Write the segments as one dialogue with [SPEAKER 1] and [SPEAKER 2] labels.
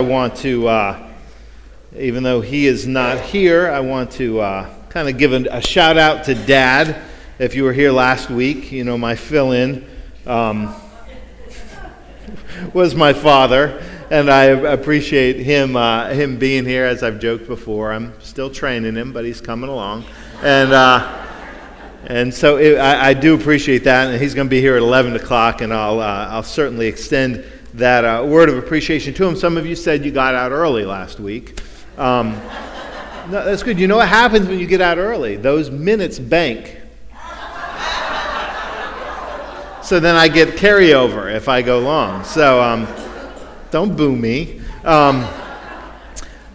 [SPEAKER 1] I want to, uh, even though he is not here, I want to uh, kind of give a, a, shout out to Dad. If you were here last week, you know, my fill in um, was my father, and I appreciate him, uh, him being here, as I've joked before. I'm still training him, but he's coming along. And, uh, and so it, I, I, do appreciate that, and he's going to be here at 11 o'clock, and I'll, uh, I'll certainly extend that uh, word of appreciation to him. Some of you said you got out early last week. Um, no, that's good. You know what happens when you get out early? Those minutes bank. So then I get carryover if I go long. So um, don't boo me. Um,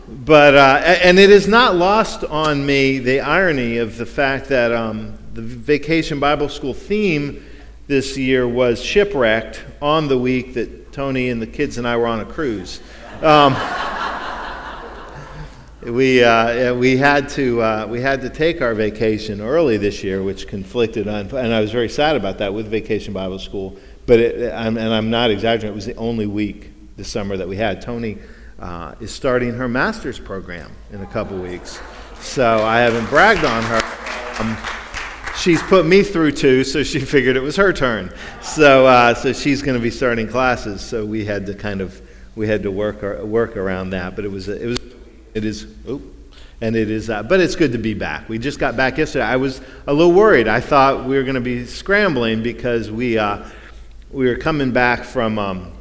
[SPEAKER 1] but uh, and it is not lost on me the irony of the fact that um, the Vacation Bible School theme this year was shipwrecked on the week that Tony and the kids and I were on a cruise. Um, we, uh, we, had to, uh, we had to take our vacation early this year, which conflicted on, and I was very sad about that with Vacation Bible School. But it, I'm, and I'm not exaggerating, it was the only week this summer that we had. Tony uh, is starting her master's program in a couple weeks, so I haven't bragged on her. Um, she's put me through two, so she figured it was her turn. So, uh, so she's going to be starting classes. So we had to kind of we had to work work around that. But it was it was it is. Oh, and it is, uh, but it's good to be back. We just got back yesterday. I was a little worried. I thought we were going to be scrambling because we uh, we were coming back from um,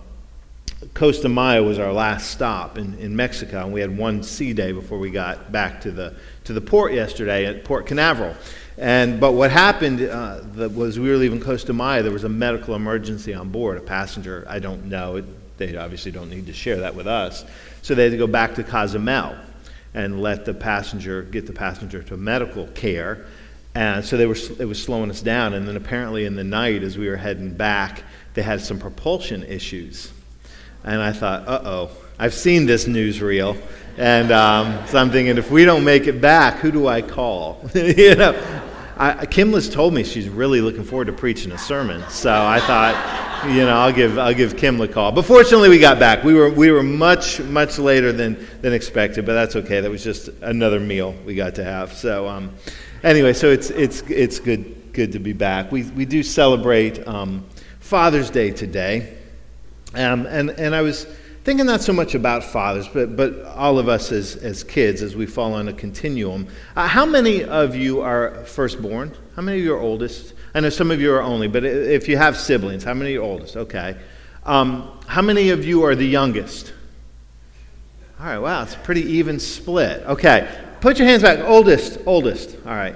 [SPEAKER 1] Costa Maya was our last stop in, in Mexico, and we had one sea day before we got back to the to the port yesterday at Port Canaveral. And, but what happened uh, was we were leaving Costa Maya, there was a medical emergency on board. A passenger, I don't know, it, they obviously don't need to share that with us. So they had to go back to Cozumel and let the passenger, get the passenger to medical care. And so they were, it was slowing us down. And then apparently in the night, as we were heading back, they had some propulsion issues. And I thought, uh oh, I've seen this newsreel. And um, so I'm thinking, if we don't make it back, who do I call? you know, I, Kim has told me she's really looking forward to preaching a sermon. So I thought, you know, I'll give, I'll give Kim a call. But fortunately, we got back. We were, we were much, much later than, than expected, but that's okay. That was just another meal we got to have. So um, anyway, so it's, it's, it's good, good to be back. We, we do celebrate um, Father's Day today. Um, and, and I was thinking not so much about fathers, but, but all of us as, as kids as we fall on a continuum. Uh, how many of you are firstborn? How many of you are oldest? I know some of you are only, but if you have siblings, how many are oldest? Okay. Um, how many of you are the youngest? All right, wow, it's a pretty even split. Okay, put your hands back. Oldest, oldest. All right.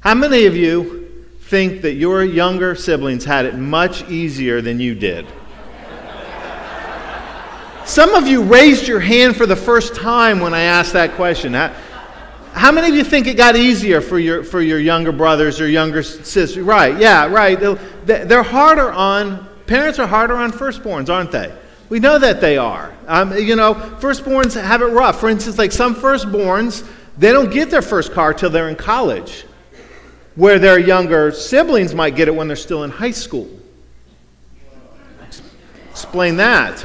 [SPEAKER 1] How many of you think that your younger siblings had it much easier than you did? Some of you raised your hand for the first time when I asked that question. How, many of you think it got easier for your, for your younger brothers or younger sisters? Right, yeah, right. They're harder on, parents are harder on firstborns, aren't they? We know that they are. Um, you know, firstborns have it rough. For instance, like some firstborns, they don't get their first car till they're in college, where their younger siblings might get it when they're still in high school. Explain that.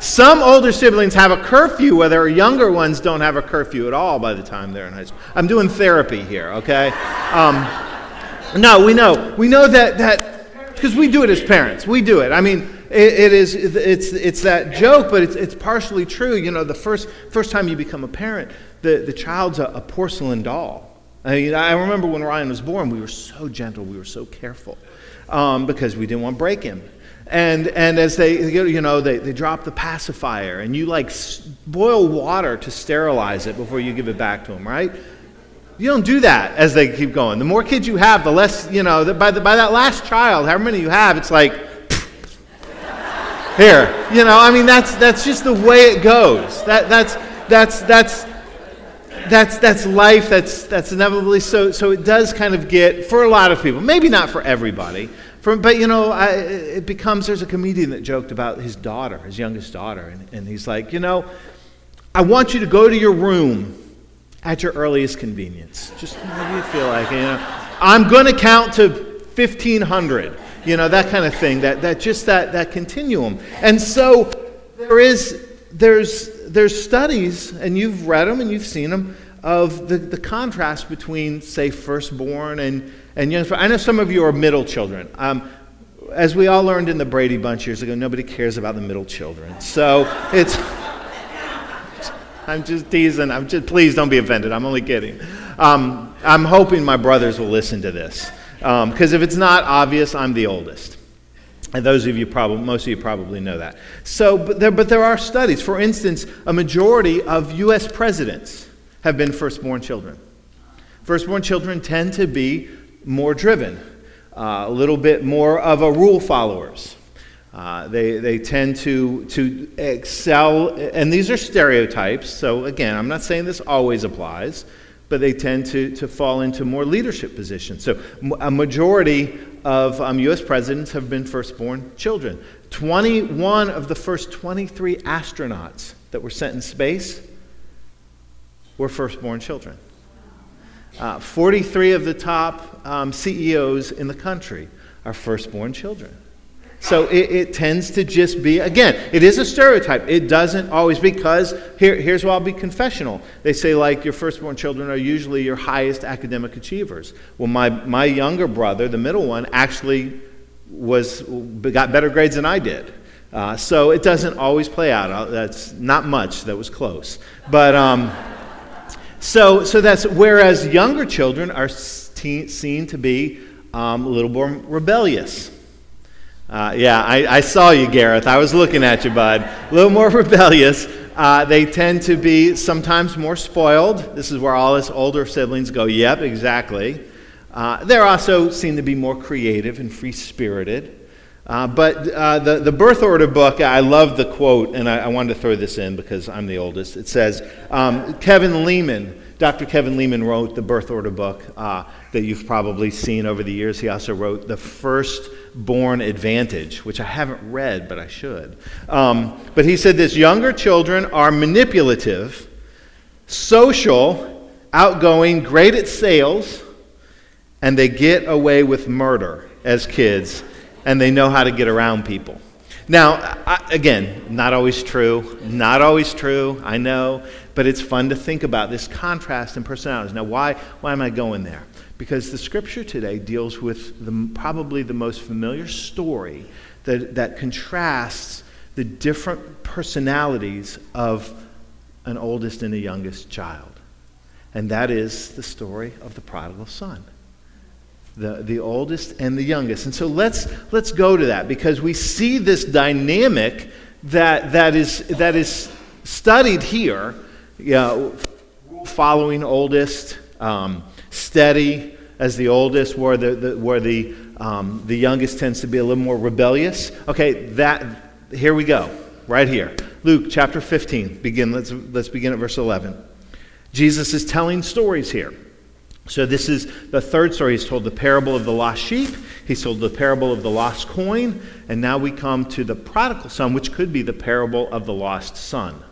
[SPEAKER 1] Some older siblings have a curfew, where their younger ones don't have a curfew at all by the time they're in high school. I'm doing therapy here, okay? Um, no, we know. We know that, that because we do it as parents. We do it. I mean, it, it is, it's, it's that joke, but it's, it's partially true. You know, the first, first time you become a parent, the, the child's a, a porcelain doll. I, mean, I remember when Ryan was born, we were so gentle, we were so careful um, because we didn't want to break him. And, and as they, you know, they, they drop the pacifier and you like boil water to sterilize it before you give it back to them, right? You don't do that as they keep going. The more kids you have, the less, you know, by, the, by that last child, however many you have, it's like, here. You know, I mean, that's, that's just the way it goes. That, that's, that's, that's, that's, that's life. That's, that's inevitably so. So it does kind of get, for a lot of people, maybe not for everybody, from, but you know, I, it becomes there's a comedian that joked about his daughter, his youngest daughter, and, and he's like, you know, I want you to go to your room at your earliest convenience. Just what do you feel like? You know, I'm going to count to 1,500. You know, that kind of thing, that, that just that, that continuum. And so there is, there's, there's studies, and you've read them and you've seen them, of the, the contrast between, say, firstborn and, and young. I know some of you are middle children. Um, as we all learned in the Brady Bunch years ago, nobody cares about the middle children. So it's. I'm just teasing. I'm just, please don't be offended. I'm only kidding. Um, I'm hoping my brothers will listen to this. Because um, if it's not obvious, I'm the oldest. And those of you probably, most of you probably know that. So, but there, but there are studies. For instance, a majority of U.S. presidents have been firstborn children. Firstborn children tend to be more driven, uh, a little bit more of a rule followers. Uh, they, they tend to, to excel, and these are stereotypes, so again, I'm not saying this always applies, but they tend to, to fall into more leadership positions. So, a majority of um, U.S. presidents have been firstborn children. 21 of the first 23 astronauts that were sent in space were firstborn children. Uh, 43 of the top um, CEOs in the country are firstborn children. So it, it, tends to just be, again, it is a stereotype. It doesn't always, because here, here's why I'll be confessional. They say, like, your firstborn children are usually your highest academic achievers. Well, my, my younger brother, the middle one, actually was, got better grades than I did. Uh, so it doesn't always play out. Uh, that's not much, that was close. But, um, so, so that's, whereas younger children are seen to be um, a little more rebellious. Uh, yeah, I, I, saw you, Gareth. I was looking at you, bud. A little more rebellious. Uh, they tend to be sometimes more spoiled. This is where all us older siblings go, yep, exactly. Uh, they're also seen to be more creative and free spirited. Uh, but uh, the, the birth order book, I love the quote, and I, I, wanted to throw this in because I'm the oldest. It says um, Kevin Leman Dr. Kevin Leman wrote the birth order book uh, that you've probably seen over the years. He also wrote The First Born Advantage, which I haven't read, but I should. Um, but he said this younger children are manipulative, social, outgoing, great at sales, and they get away with murder as kids, and they know how to get around people. Now, I, again, not always true. Not always true, I know, but it's fun to think about this contrast in personalities. Now, why, why am I going there? Because the scripture today deals with the, probably the most familiar story that, that contrasts the different personalities of an oldest and a youngest child. And that is the story of the prodigal son the, the oldest and the youngest. And so let's, let's go to that because we see this dynamic that, that, is, that is studied here. You know, following oldest, um, steady as the oldest, where the, the where the, um, the youngest tends to be a little more rebellious. Okay, that, here we go, right here. Luke chapter 15, begin, let's, let's begin at verse 11. Jesus is telling stories here. So, this is the third story. He's told the parable of the lost sheep, he's told the parable of the lost coin, and now we come to the prodigal son, which could be the parable of the lost son.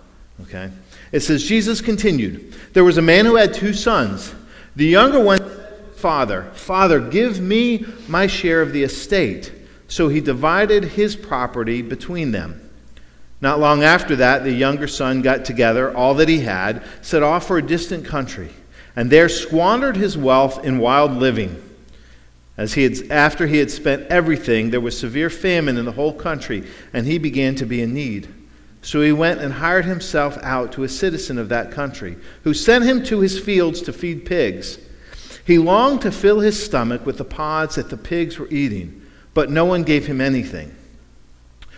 [SPEAKER 1] Okay? It says, Jesus continued, There was a man who had two sons. The younger one said, Father, Father, give me my share of the estate. So he divided his property between them. Not long after that, the younger son got together all that he had, set off for a distant country and there squandered his wealth in wild living. As he had, after he had spent everything, there was severe famine in the whole country, and he began to be in need. So he went and hired himself out to a citizen of that country, who sent him to his fields to feed pigs. He longed to fill his stomach with the pods that the pigs were eating, but no one gave him anything.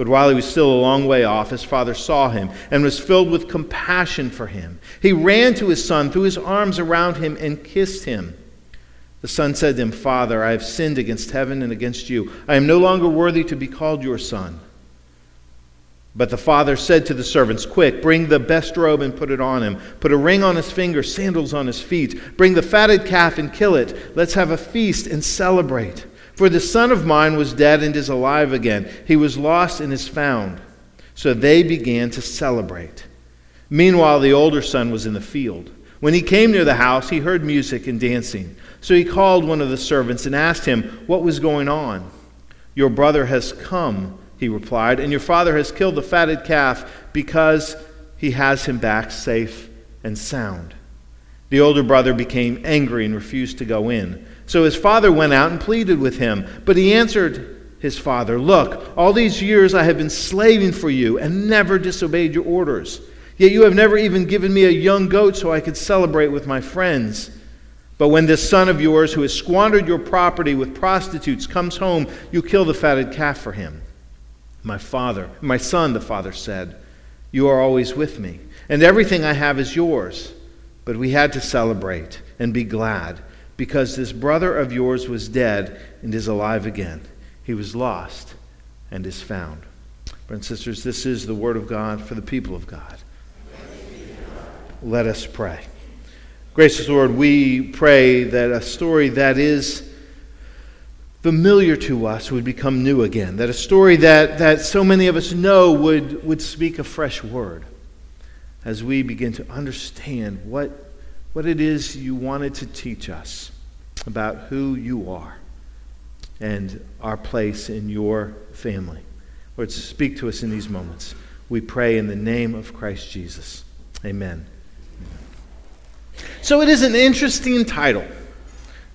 [SPEAKER 1] But while he was still a long way off, his father saw him and was filled with compassion for him. He ran to his son, threw his arms around him, and kissed him. The son said to him, Father, I have sinned against heaven and against you. I am no longer worthy to be called your son. But the father said to the servants, Quick, bring the best robe and put it on him. Put a ring on his finger, sandals on his feet. Bring the fatted calf and kill it. Let's have a feast and celebrate. For the son of mine was dead and is alive again. He was lost and is found. So they began to celebrate. Meanwhile, the older son was in the field. When he came near the house, he heard music and dancing. So he called one of the servants and asked him what was going on. Your brother has come he replied, and your father has killed the fatted calf because he has him back safe and sound. The older brother became angry and refused to go in. So his father went out and pleaded with him. But he answered his father, Look, all these years I have been slaving for you and never disobeyed your orders. Yet you have never even given me a young goat so I could celebrate with my friends. But when this son of yours, who has squandered your property with prostitutes, comes home, you kill the fatted calf for him. My father, my son, the father said, You are always with me, and everything I have is yours. But we had to celebrate and be glad because this brother of yours was dead and is alive again. He was lost and is found. Brothers and sisters, this is the word of God for the people of God. Let us pray. Gracious Lord, we pray that a story that is familiar to us would become new again, that a story that, that so many of us know would, would speak a fresh word as we begin to understand what, what it is you wanted to teach us about who you are and our place in your family. Lord, speak to us in these moments. We pray in the name of Christ Jesus. Amen. So it is an interesting title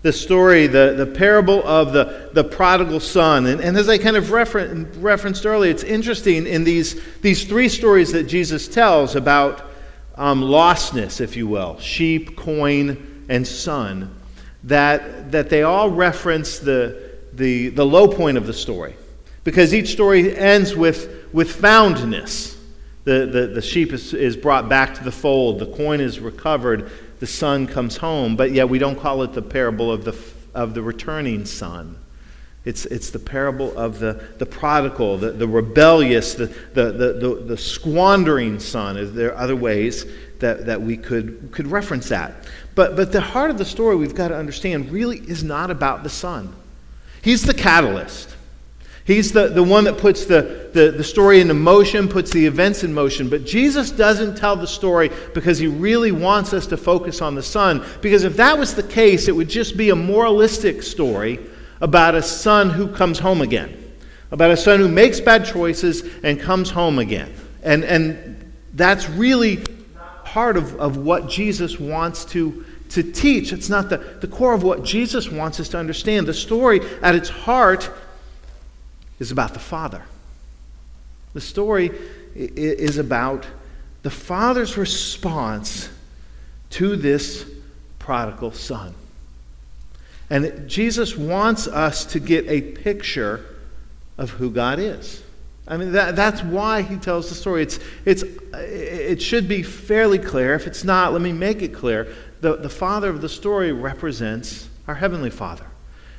[SPEAKER 1] the story, the, the parable of the, the prodigal son. And, and as I kind of refer, referenced earlier, it's interesting in these, these three stories that Jesus tells about um, lostness, if you will sheep, coin, and son that, that they all reference the, the, the low point of the story. Because each story ends with, with foundness. The, the, the sheep is, is brought back to the fold, the coin is recovered, the son comes home, but yet we don't call it the parable of the, of the returning son. It's, it's the parable of the, the prodigal, the, the rebellious, the, the, the, the, squandering son. There are other ways that, that we could, could reference that. But, but the heart of the story we've got to understand really is not about the son. He's the catalyst. He's the, the one that puts the, the, the story into motion, puts the events in motion. But Jesus doesn't tell the story because he really wants us to focus on the Son. Because if that was the case, it would just be a moralistic story about a son who comes home again, about a son who makes bad choices and comes home again. And, and that's really part of, of what Jesus wants to, to teach. It's not the, the core of what Jesus wants us to understand. The story at its heart is about the Father. The story is about the Father's response to this prodigal son. And Jesus wants us to get a picture of who God is. I mean, that, that's why he tells the story. It's, it's, it should be fairly clear. If it's not, let me make it clear. The, the father of the story represents our Heavenly Father.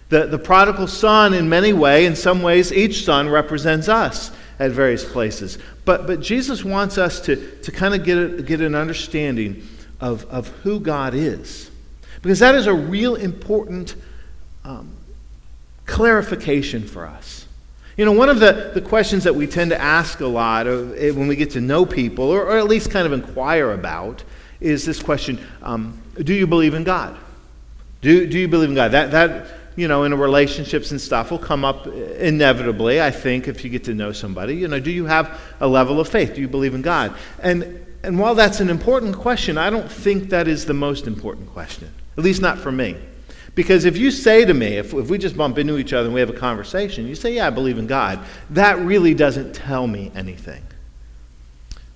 [SPEAKER 1] The, the prodigal son, in many ways, in some ways, each son represents us at various places. But, but Jesus wants us to, to kind of get, a, get an understanding of, of who God is. Because that is a real important um, clarification for us. You know, one of the, the questions that we tend to ask a lot of, eh, when we get to know people, or, or at least kind of inquire about, is this question um, Do you believe in God? Do, do you believe in God? That, that, you know, in relationships and stuff will come up inevitably, I think, if you get to know somebody. You know, do you have a level of faith? Do you believe in God? And, and while that's an important question, I don't think that is the most important question, at least not for me. Because if you say to me, if, if we just bump into each other and we have a conversation, you say, Yeah, I believe in God, that really doesn't tell me anything.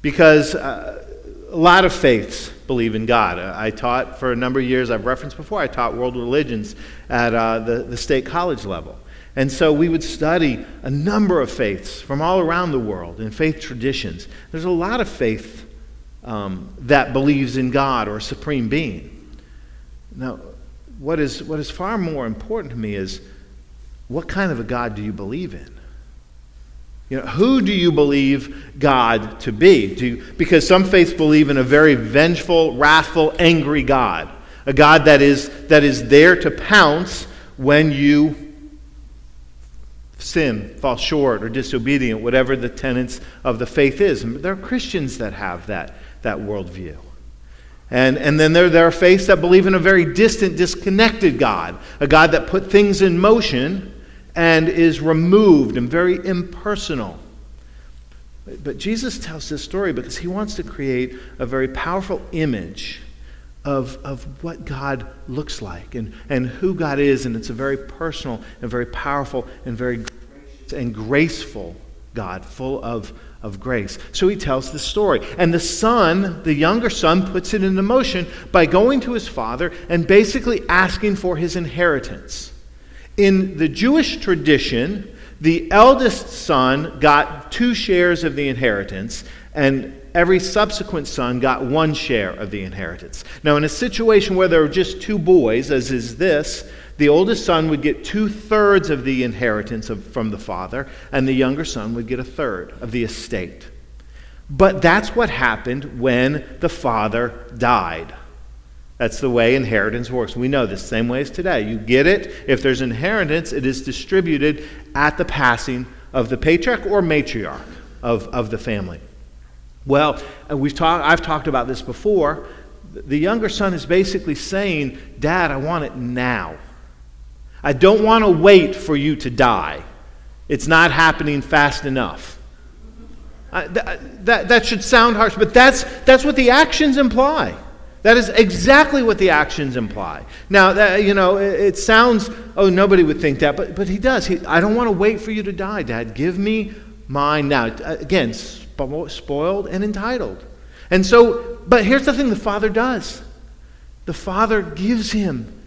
[SPEAKER 1] Because uh, a lot of faiths believe in God. I taught for a number of years, I've referenced before, I taught world religions at uh, the, the state college level. And so we would study a number of faiths from all around the world and faith traditions. There's a lot of faith um, that believes in God or a supreme being. Now, what is, what is far more important to me is what kind of a God do you believe in? You know, who do you believe God to be? Do you, because some faiths believe in a very vengeful, wrathful, angry God, a God that is, that is there to pounce when you sin, fall short, or disobedient, whatever the tenets of the faith is. And there are Christians that have that, that worldview. And, and then there, there are faiths that believe in a very distant, disconnected God, a God that put things in motion and is removed and very impersonal. But Jesus tells this story because he wants to create a very powerful image of, of what God looks like and, and who God is. And it's a very personal and very powerful and very and graceful God, full of, of grace. So he tells the story. And the son, the younger son, puts it into motion by going to his father and basically asking for his inheritance. In the Jewish tradition, the eldest son got two shares of the inheritance, and every subsequent son got one share of the inheritance. Now, in a situation where there are just two boys, as is this, the oldest son would get two thirds of the inheritance of, from the father, and the younger son would get a third of the estate. But that's what happened when the father died. That's the way inheritance works. We know this same way as today. You get it. If there's inheritance, it is distributed at the passing of the patriarch or matriarch of, of the family. Well, uh, we've talk, I've talked about this before. The younger son is basically saying, Dad, I want it now. I don't want to wait for you to die. It's not happening fast enough. Uh, that, that, that should sound harsh, but that's, that's what the actions imply. That is exactly what the actions imply. Now, that, you know, it, it, sounds, oh, nobody would think that, but, but he does. He, I don't want to wait for you to die, Dad. Give me mine now. Again, spoiled and entitled. And so, but here's the thing the father does the father gives him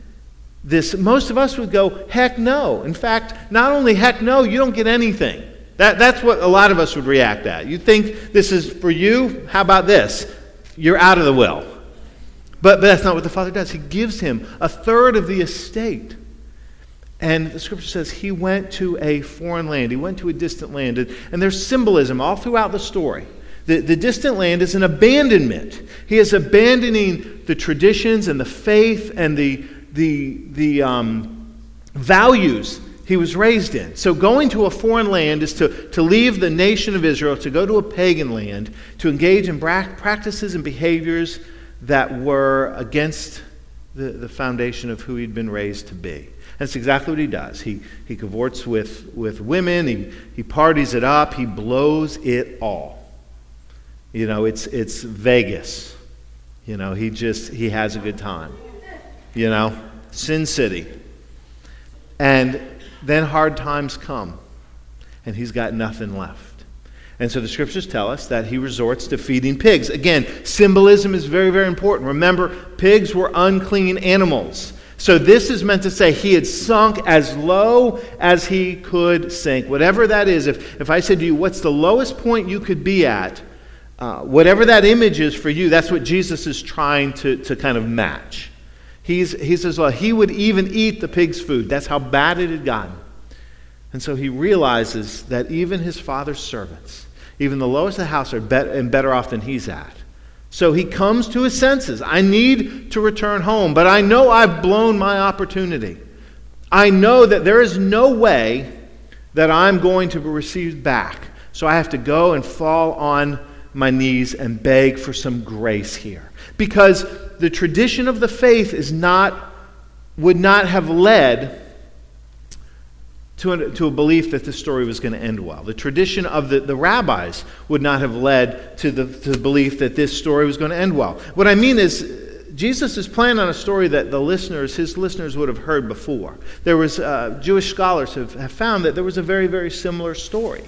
[SPEAKER 1] this. Most of us would go, heck no. In fact, not only heck no, you don't get anything. That, that's what a lot of us would react at. You think this is for you? How about this? You're out of the will. But, but that's not what the father does. He gives him a third of the estate. And the scripture says he went to a foreign land, he went to a distant land. And, and there's symbolism all throughout the story. The, the distant land is an abandonment. He is abandoning the traditions and the faith and the, the, the um, values he was raised in. So, going to a foreign land is to, to leave the nation of Israel, to go to a pagan land, to engage in practices and behaviors that were against the, the foundation of who he'd been raised to be. That's exactly what he does. He, he cavorts with, with women, he, he parties it up, he blows it all. You know, it's, it's Vegas. You know, he just, he has a good time. You know, Sin City. And then hard times come, and he's got nothing left. And so the scriptures tell us that he resorts to feeding pigs. Again, symbolism is very, very important. Remember, pigs were unclean animals. So this is meant to say he had sunk as low as he could sink. Whatever that is, if, if I said to you, what's the lowest point you could be at, uh, whatever that image is for you, that's what Jesus is trying to, to kind of match. He's, he says, well, he would even eat the pig's food. That's how bad it had gotten. And so he realizes that even his father's servants, even the lowest of the house, are better and better off than he's at. So he comes to his senses. I need to return home, but I know I've blown my opportunity. I know that there is no way that I'm going to be received back. So I have to go and fall on my knees and beg for some grace here. Because the tradition of the faith is not, would not have led to a, to a belief that the story was going to end well. The tradition of the, the rabbis would not have led to the, to the belief that this story was going to end well. What I mean is, Jesus is playing on a story that the listeners, his listeners, would have heard before. There was, uh, Jewish scholars have, have found that there was a very, very similar story.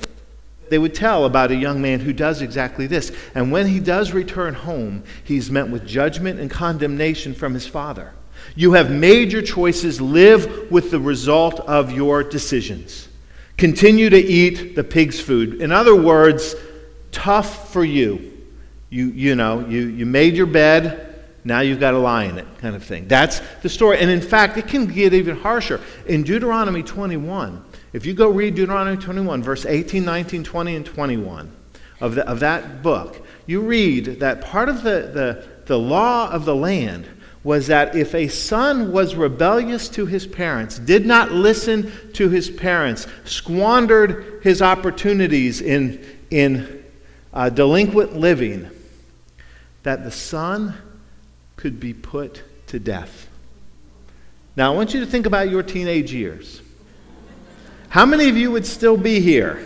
[SPEAKER 1] They would tell about a young man who does exactly this. And when he does return home, he's met with judgment and condemnation from his father. You have made your choices. Live with the result of your decisions. Continue to eat the pig's food. In other words, tough for you. You, you know, you, you made your bed, now you've got to lie in it, kind of thing. That's the story. And in fact, it can get even harsher. In Deuteronomy 21, If you go read Deuteronomy 21, verse 18, 19, 20, and 21 of, the, of that book, you read that part of the, the, the law of the land was that if a son was rebellious to his parents, did not listen to his parents, squandered his opportunities in, in uh, delinquent living, that the son could be put to death. Now, I want you to think about your teenage years. How many of you would still be here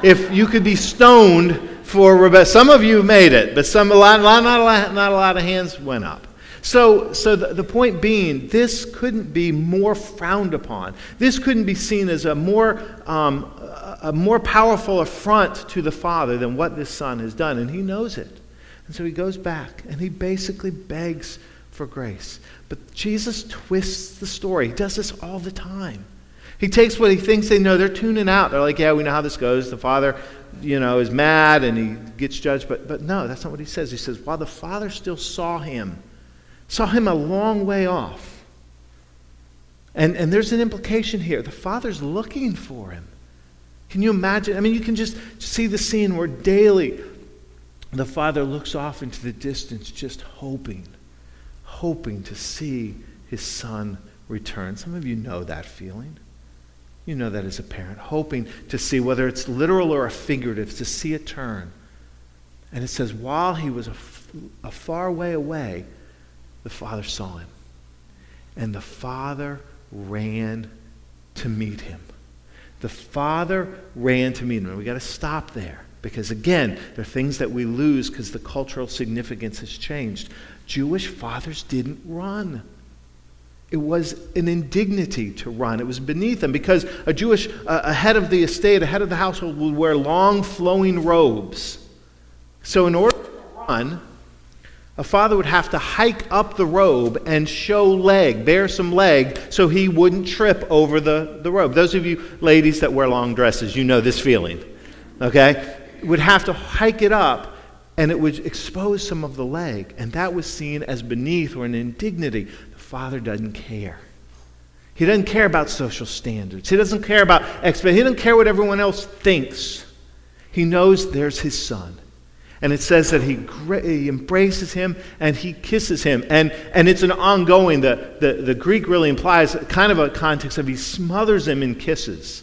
[SPEAKER 1] if you could be stoned for rebellion? Some of you made it, but some, a lot, not, a lot, not a lot of hands went up. So, so the, the point being, this couldn't be more frowned upon. This couldn't be seen as a more, um, a more powerful affront to the Father than what this Son has done, and he knows it. And so he goes back and he basically begs for grace. But Jesus twists the story. He does this all the time. He takes what he thinks they know. They're tuning out. They're like, yeah, we know how this goes. The Father, you know, is mad and he gets judged. But, but no, that's not what he says. He says, while the Father still saw him, saw him a long way off. And, and there's an implication here. The Father's looking for him. Can you imagine? I mean, you can just see the scene where daily the Father looks off into the distance, just hoping, hoping to see his Son return. Some of you know that feeling. You know that as a parent, hoping to see, whether it's literal or a figurative, to see a turn. And it says, while he was a, far way away, the father saw him. And the father ran to meet him. The father ran to meet him. And we got to stop there because, again, there are things that we lose because the cultural significance has changed. Jewish fathers didn't run. It was an indignity to run. It was beneath them because a Jewish, uh, a head of the estate, a head of the household would wear long flowing robes. So, in order to run, a father would have to hike up the robe and show leg, bear some leg, so he wouldn't trip over the, the robe. Those of you ladies that wear long dresses, you know this feeling. Okay? Would have to hike it up and it would expose some of the leg. And that was seen as beneath or an indignity. The father doesn't care. He doesn't care about social standards. He doesn't care about expect. He doesn't care what everyone else thinks. He knows there's his son. And it says that he, he, embraces him and he kisses him. And, and it's an ongoing, the, the, the Greek really implies kind of a context of he smothers him in kisses.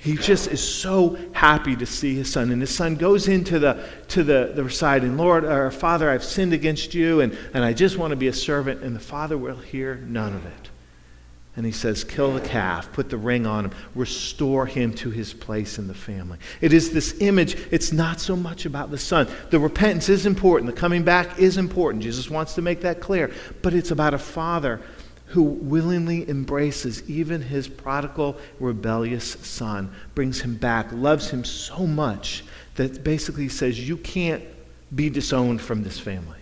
[SPEAKER 1] He just is so happy to see his son. And his son goes into the, to the, the reciting, Lord, or Father, I've sinned against you, and, and I just want to be a servant. And the father will hear none of it. And he says, Kill the calf, put the ring on him, restore him to his place in the family. It is this image, it's not so much about the son. The repentance is important, the coming back is important. Jesus wants to make that clear. But it's about a father who willingly embraces even his prodigal, rebellious son, brings him back, loves him so much that basically says, You can't be disowned from this family.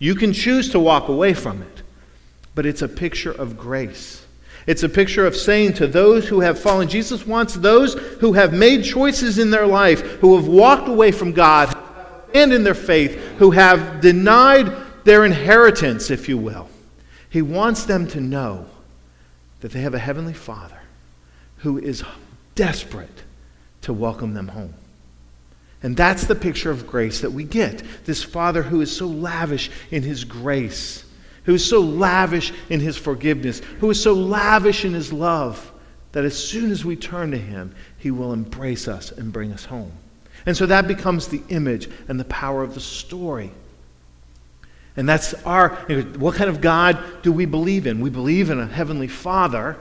[SPEAKER 1] You can choose to walk away from it, but it's a picture of grace. It's a picture of saying to those who have fallen, Jesus wants those who have made choices in their life, who have walked away from God, and in their faith, who have denied their inheritance, if you will. He wants them to know that they have a heavenly Father who is desperate to welcome them home. And that's the picture of grace that we get. This Father who is so lavish in his grace who is so lavish in his forgiveness, who is so lavish in his love, that as soon as we turn to him, he will embrace us and bring us home. And so that becomes the image and the power of the story. And that's our, what kind of God do we believe in? We believe in a heavenly Father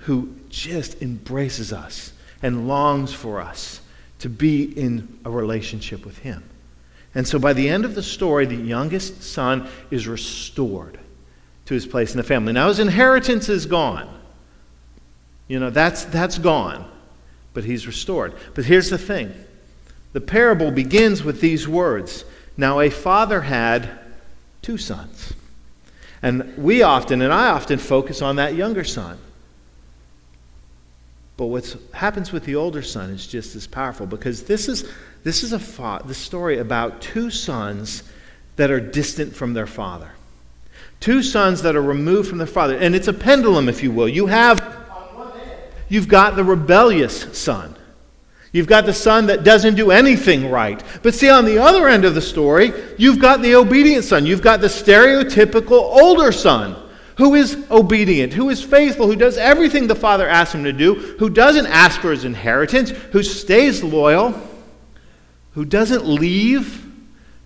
[SPEAKER 1] who just embraces us and longs for us to be in a relationship with him. And so by the end of the story, the youngest son is restored to his place in the family. Now his inheritance is gone. You know, that's, that's gone. But he's restored. But here's the thing the parable begins with these words Now a father had two sons. And we often, and I often, focus on that younger son. But what happens with the older son is just as powerful because this is, this is a fa- the story about two sons that are distant from their father. Two sons that are removed from their father. And it's a pendulum, if you will. You have, you've got the rebellious son. You've got the son that doesn't do anything right. But see, on the other end of the story, you've got the obedient son. You've got the stereotypical older son who is obedient, who is faithful, who does everything the father asks him to do, who doesn't ask for his inheritance, who stays loyal, who doesn't leave,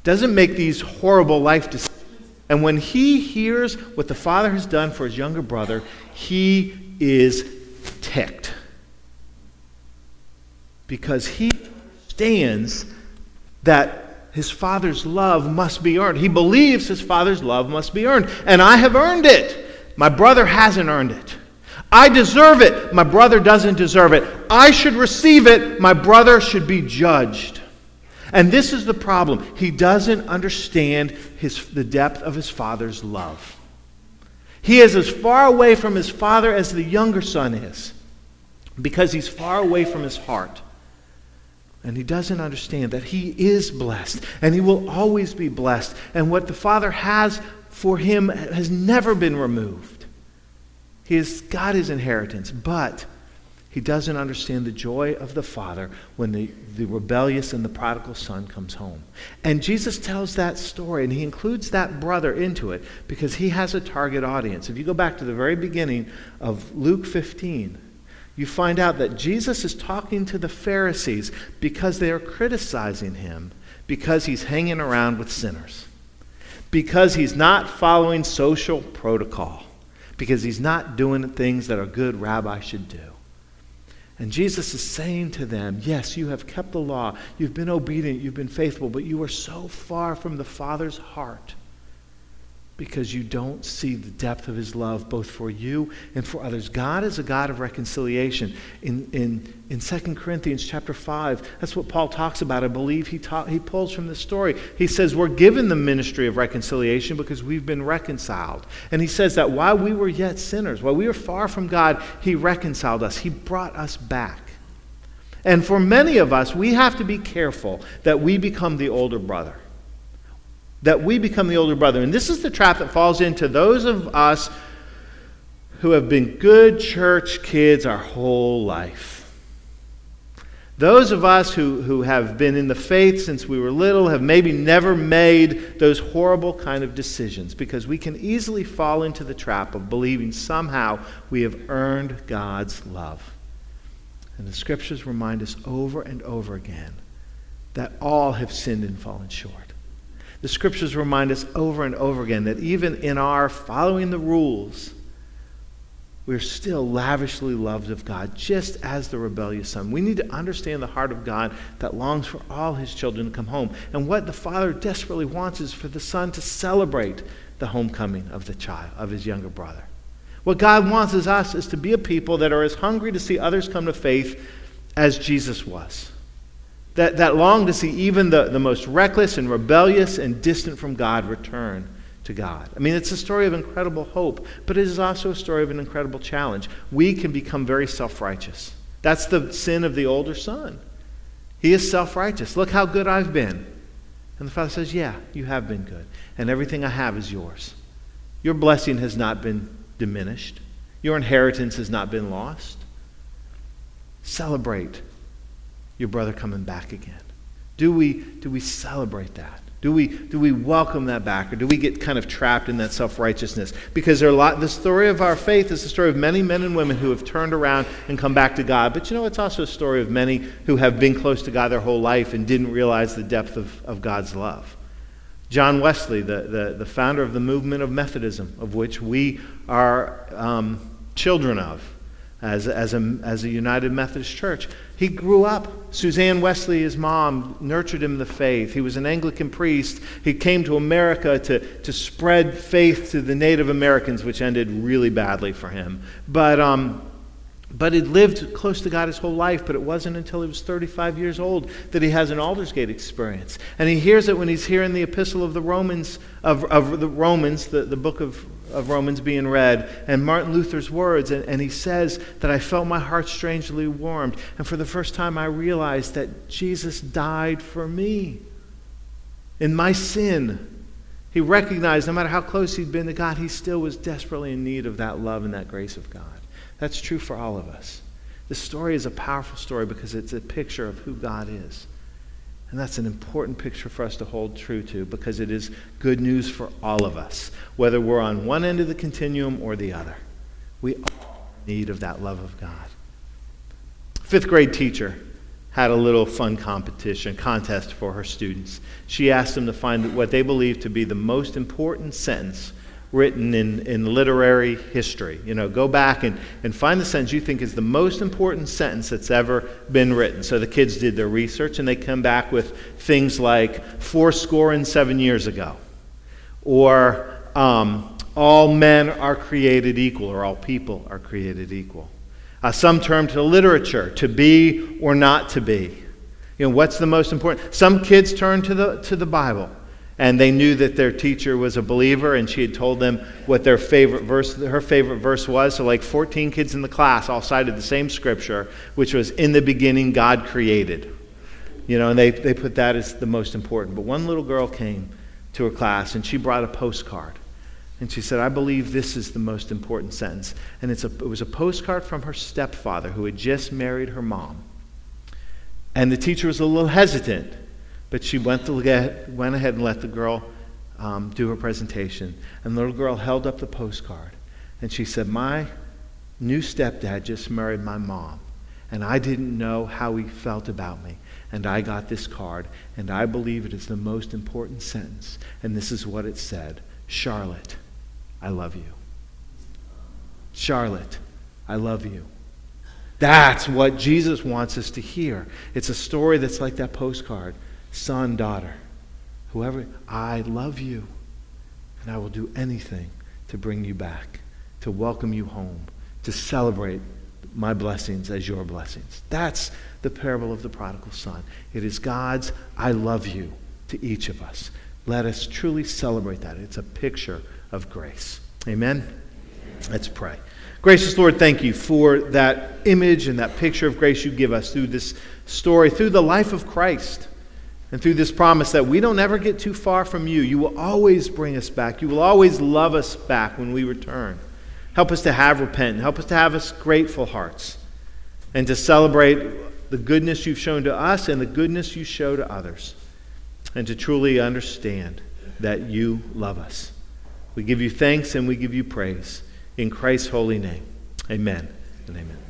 [SPEAKER 1] doesn't make these horrible life decisions. And when he hears what the father has done for his younger brother, he is ticked because he understands that his father's love must be earned. He believes his father's love must be earned. And I have earned it. My brother hasn't earned it. I deserve it. My brother doesn't deserve it. I should receive it. My brother should be judged. And this is the problem. He doesn't understand his, the depth of his father's love. He is as far away from his father as the younger son is because he's far away from his heart. And he doesn't understand that he is blessed and he will always be blessed. And what the Father has for him has never been removed. He has got his inheritance, but he doesn't understand the joy of the Father when the, the rebellious and the prodigal son comes home. And Jesus tells that story, and he includes that brother into it because he has a target audience. If you go back to the very beginning of Luke 15, you find out that Jesus is talking to the Pharisees because they are criticizing him because he's hanging around with sinners, because he's not following social protocol, because he's not doing the things that a good rabbi should do. And Jesus is saying to them, Yes, you have kept the law, you've been obedient, you've been faithful, but you are so far from the Father's heart because you don't see the depth of his love both for you and for others. God is a God of reconciliation. In, in, in 2 Corinthians chapter 5, that's what Paul talks about. I believe he, ta- he pulls from this story. He says, We're given the ministry of reconciliation because we've been reconciled. And he says that while we were yet sinners, while we were far from God, he reconciled us, he brought us back. And for many of us, we have to be careful that we become the older brother that we become the older brother. And this is the trap that falls into those of us who have been good church kids our whole life. Those of us who, who have been in the faith since we were little have maybe never made those horrible kind of decisions because we can easily fall into the trap of believing somehow we have earned God's love. And the scriptures remind us over and over again that all have sinned and fallen short. The scriptures remind us over and over again that even in our following the rules, we're still lavishly loved of God, just as the rebellious son. We need to understand the heart of God that longs for all his children to come home. And what the father desperately wants is for the son to celebrate the homecoming of the child, of his younger brother. What God wants is us is to be a people that are as hungry to see others come to faith as Jesus was that, that long to see even the, the most reckless and rebellious and distant from God return to God. I mean, it's a story of incredible hope, but it is also a story of an incredible challenge. We can become very self righteous. That's the sin of the older son. He is self righteous. Look how good I've been. And the father says, Yeah, you have been good. And everything I have is yours. Your blessing has not been diminished, your inheritance has not been lost. Celebrate your brother coming back again? Do we, do we celebrate that? Do we, do we welcome that back? Or do we get kind of trapped in that self righteousness? Because there are a lot, the story of our faith is the story of many men and women who have turned around and come back to God. But you know, it's also a story of many who have been close to God their whole life and didn't realize the depth of, of God's love. John Wesley, the, the, the founder of the movement of Methodism, of which we are um, children of, as, as, a, as a United Methodist Church. He grew up. Suzanne Wesley, his mom, nurtured him the faith. He was an Anglican priest. He came to America to, to spread faith to the Native Americans, which ended really badly for him. But, um, but he'd lived close to God his whole life, but it wasn't until he was 35 years old that he has an Aldersgate experience. And he hears it when he's hearing the epistle of the Romans, of, of the Romans, the, the book of of Romans being read and Martin Luther's words, and, and he says that I felt my heart strangely warmed. And for the first time, I realized that Jesus died for me in my sin. He recognized no matter how close he'd been to God, he still was desperately in need of that love and that grace of God. That's true for all of us. This story is a powerful story because it's a picture of who God is. And that's an important picture for us to hold true to because it is good news for all of us, whether we're on one end of the continuum or the other. We all need of that love of God. Fifth grade teacher had a little fun competition, contest for her students. She asked them to find what they believed to be the most important sentence written in, in literary history. You know, go back and, and find the sentence you think is the most important sentence that's ever been written. So the kids did their research and they come back with things like four score and seven years ago, or um, all men are created equal, or all people are created equal. Uh, some term to literature, to be or not to be. You know, what's the most important? Some kids turn to the, to the Bible and they knew that their teacher was a believer and she had told them what their favorite verse her favorite verse was. So like 14 kids in the class all cited the same scripture which was in the beginning god created. You know and they, they put that as the most important. But one little girl came to her class and she brought a postcard. And she said i believe this is the most important sentence. And it's a, it was a postcard from her stepfather who had just married her mom. And the teacher was a little hesitant but she went, get, went ahead and let the girl um, do her presentation. And the little girl held up the postcard. And she said, My new stepdad just married my mom. And I didn't know how he felt about me. And I got this card. And I believe it is the most important sentence. And this is what it said Charlotte, I love you. Charlotte, I love you. That's what Jesus wants us to hear. It's a story that's like that postcard son, daughter, whoever, I love you, and I will do anything to bring you back, to welcome you home, to celebrate my blessings as your blessings. That's the parable of the prodigal son. It is God's I love you to each of us. Let us truly celebrate that. It's a picture of grace. Amen? Let's pray. Gracious Lord, thank you for that image and that picture of grace you give us through this story, through the life of Christ. And through this promise that we don't ever get too far from you, you will always bring us back. You will always love us back when we return. Help us to have repentant. Help us to have us grateful hearts and to celebrate the goodness you've shown to us and the goodness you show to others. And to truly understand that you love us. We give you thanks and we give you praise. In Christ's holy name, amen and amen.